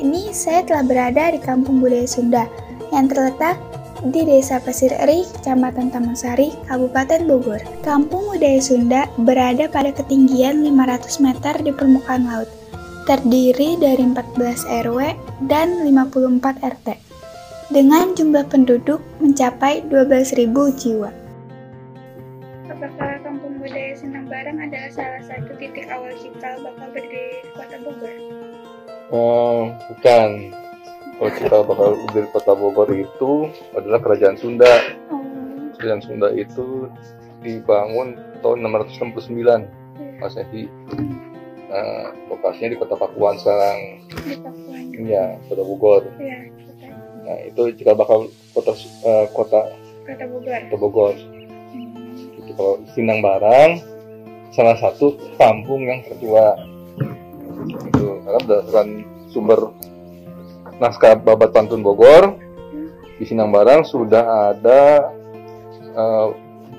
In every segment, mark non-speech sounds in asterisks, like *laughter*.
Ini saya telah berada di Kampung Budaya Sunda yang terletak di Desa Pasir Eri, Kecamatan Taman Sari, Kabupaten Bogor. Kampung Budaya Sunda berada pada ketinggian 500 meter di permukaan laut, terdiri dari 14 RW dan 54 RT, dengan jumlah penduduk mencapai 12.000 jiwa. Apakah Kampung Budaya Sunda Barang adalah salah satu titik awal cikal bakal berdiri di Kota Bogor? Oh, bukan. Kalau kita bakal dari kota Bogor itu adalah kerajaan Sunda. Oh, Kerajaan Sunda itu dibangun tahun 669 Masehi. Nah, lokasinya di kota Pakuan sekarang. di Pakuan. Ya, kota Bogor. Ya, kota, Nah, itu jika bakal kota eh, kota kota Bogor. kota Bogor. Hmm. Itu kalau Sinang Barang salah satu kampung yang tertua. Itu karena berdasarkan sumber naskah Babat Pantun Bogor di Sinang Barang sudah ada eh,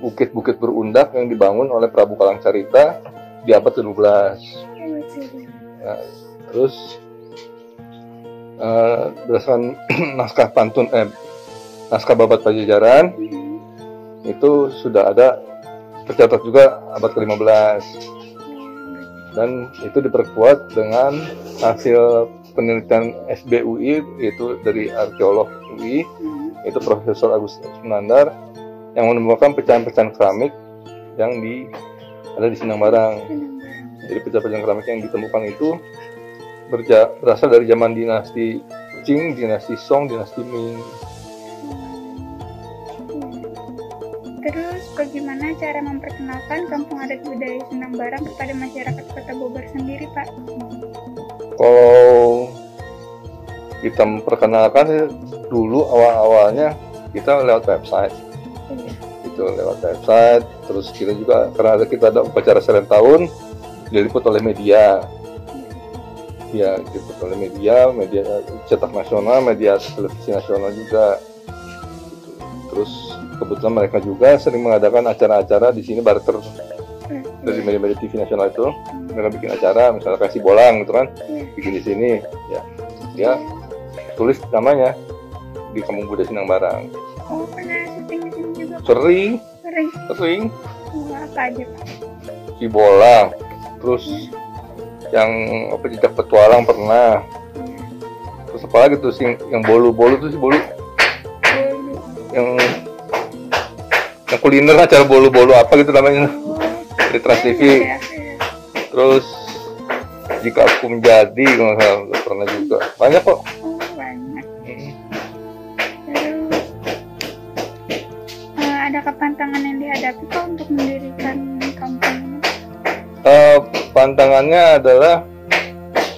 bukit-bukit berundak yang dibangun oleh Prabu Kalang Carita di abad ke-12. Oh, betul. Nah, terus eh, berdasarkan *clears throat* naskah pantun eh naskah Babat Pajajaran itu sudah ada tercatat juga abad ke-15 dan itu diperkuat dengan hasil penelitian SBUI yaitu dari arkeolog UI Hmm. itu Profesor Agus Munandar yang menemukan pecahan-pecahan keramik yang di ada di Sinang Barang. Jadi pecahan-pecahan keramik yang ditemukan itu berja- berasal dari zaman dinasti Qing, dinasti Song, dinasti Ming. Terus bagaimana cara memperkenalkan kampung adat budaya Senang Barang kepada masyarakat Kota Bogor sendiri, Pak? Kalau kita memperkenalkan dulu awal-awalnya kita lewat website. Itu lewat website terus kita juga karena kita ada upacara seren tahun diliput oleh media. Ya diliput oleh media media cetak nasional media televisi nasional juga. Gitu. terus kebetulan mereka juga sering mengadakan acara-acara di sini barter. Dari media-media TV nasional itu. Mereka bikin acara misalnya kasih bolang gitu kan Iya. bikin di sini ya dia tulis namanya di Kampung Budaya Sinang Barang Oh, pernah syuting di sini juga, Pak? sering Sering. sering apa aja, Pak? si bola terus yang apa jejak petualang pernah terus apa lagi tuh sing yang bolu-bolu tuh si bolu Bolu. yang yang kuliner acara bolu-bolu apa gitu namanya Oh, di Trans TV iya, iya. terus jika aku menjadi pernah juga banyak kok banyak. Mm. Terus, adakah pantangan yang dihadapi, Pak, untuk mendirikan kampung? Eh, pantangannya adalah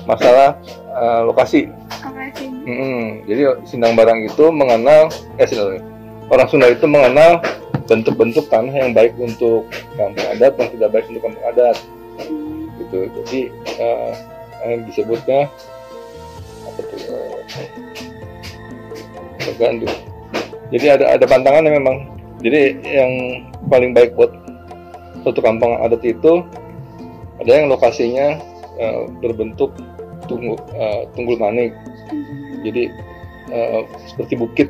masalah eh, lokasi Lokasi. Mm-mm. Jadi Sindang Barang itu mengenal eh Sindang orang Sunda itu mengenal bentuk-bentuk tanah yang baik untuk kampung adat dan tidak baik untuk kampung adat Hmm. Gitu. Jadi eh, yang disebutnya apa tuh tergantung. Jadi ada ada pantangannya memang. Jadi yang paling baik buat suatu kampung adat itu ada yang lokasinya eh, berbentuk tunggul, eh, tunggul manik jadi eh, seperti bukit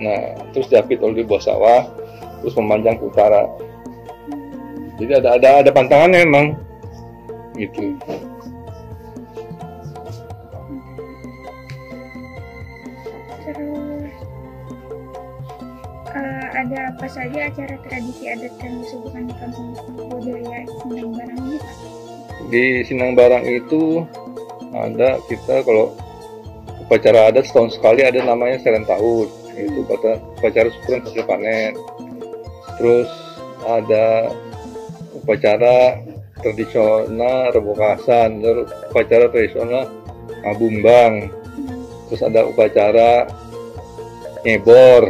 nah terus diapit oleh buah sawah terus memanjang ke utara jadi ada ada ada pantangannya memang gitu. Terus eh, ada apa saja acara tradisi adat yang disuguhkan di kampung budaya Sindang Barang ini Pak? di Sinang Barang itu ada kita kalau upacara adat setahun sekali ada namanya seren tahun itu kata upacara syukuran hasil panen. Terus ada upacara tradisional rebokasan terus upacara tradisional ngabumbang terus ada upacara nyebor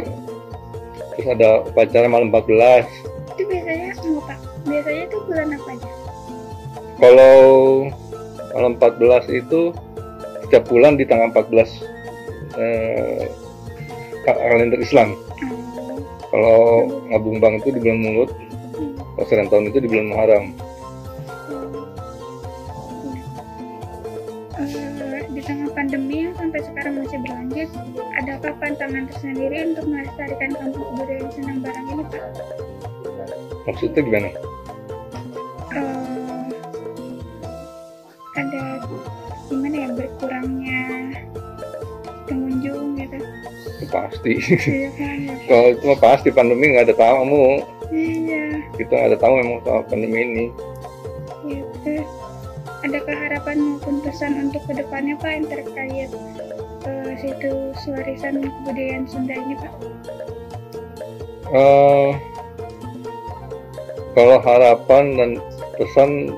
terus ada upacara malam 14 Itu biasanya mau Pak? Biasanya itu bulan apa aja? Kalau malam 14 itu setiap bulan di tanggal 14 eh, ka- kalender Islam. Oh, Kalau ngabumbang itu di bulan Mulut, kalau Seren tahun itu di bulan Muharram. Di tengah pandemi yang sampai sekarang masih berlanjut, adakah pantangan tersendiri untuk melestarikan kampung kebudayaan Senang Barang ini, Pak? Maksudnya gimana? Uh, ada gimana ya berkurangnya pengunjung gitu? Pasti. Iya kan? ya. *laughs* Kalau itu pasti pandemi nggak ada tamu. Iya. Kita nggak ada tamu memang soal pandemi ini. Ya, terus adakah harapan maupun pesan untuk ke depannya Pak yang terkait uh, situs warisan kebudayaan Sunda ini Pak? Eh, kalau harapan dan pesan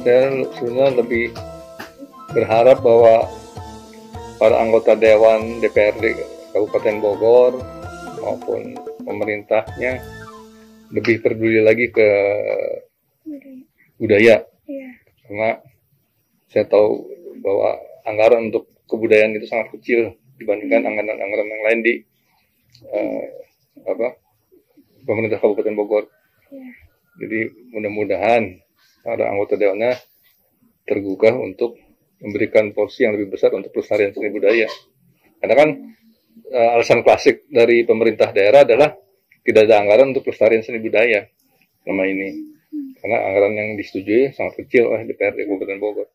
saya sebenarnya lebih berharap bahwa para anggota Dewan DPRD Kabupaten Bogor maupun pemerintahnya lebih peduli lagi ke Budaya. budaya Iya. Karena saya tahu bahwa anggaran untuk kebudayaan itu sangat kecil dibandingkan anggaran-anggaran yang lain di eh, apa pemerintah Kabupaten Bogor. Iya. Jadi mudah-mudahan para anggota dewannya tergugah untuk memberikan porsi yang lebih besar untuk pelestarian seni budaya. Karena kan eh, alasan klasik dari pemerintah daerah adalah tidak ada anggaran untuk pelestarian seni budaya selama ini. Karena anggaran yang disetujui sangat kecil oleh DPRD Kabupaten Bogor.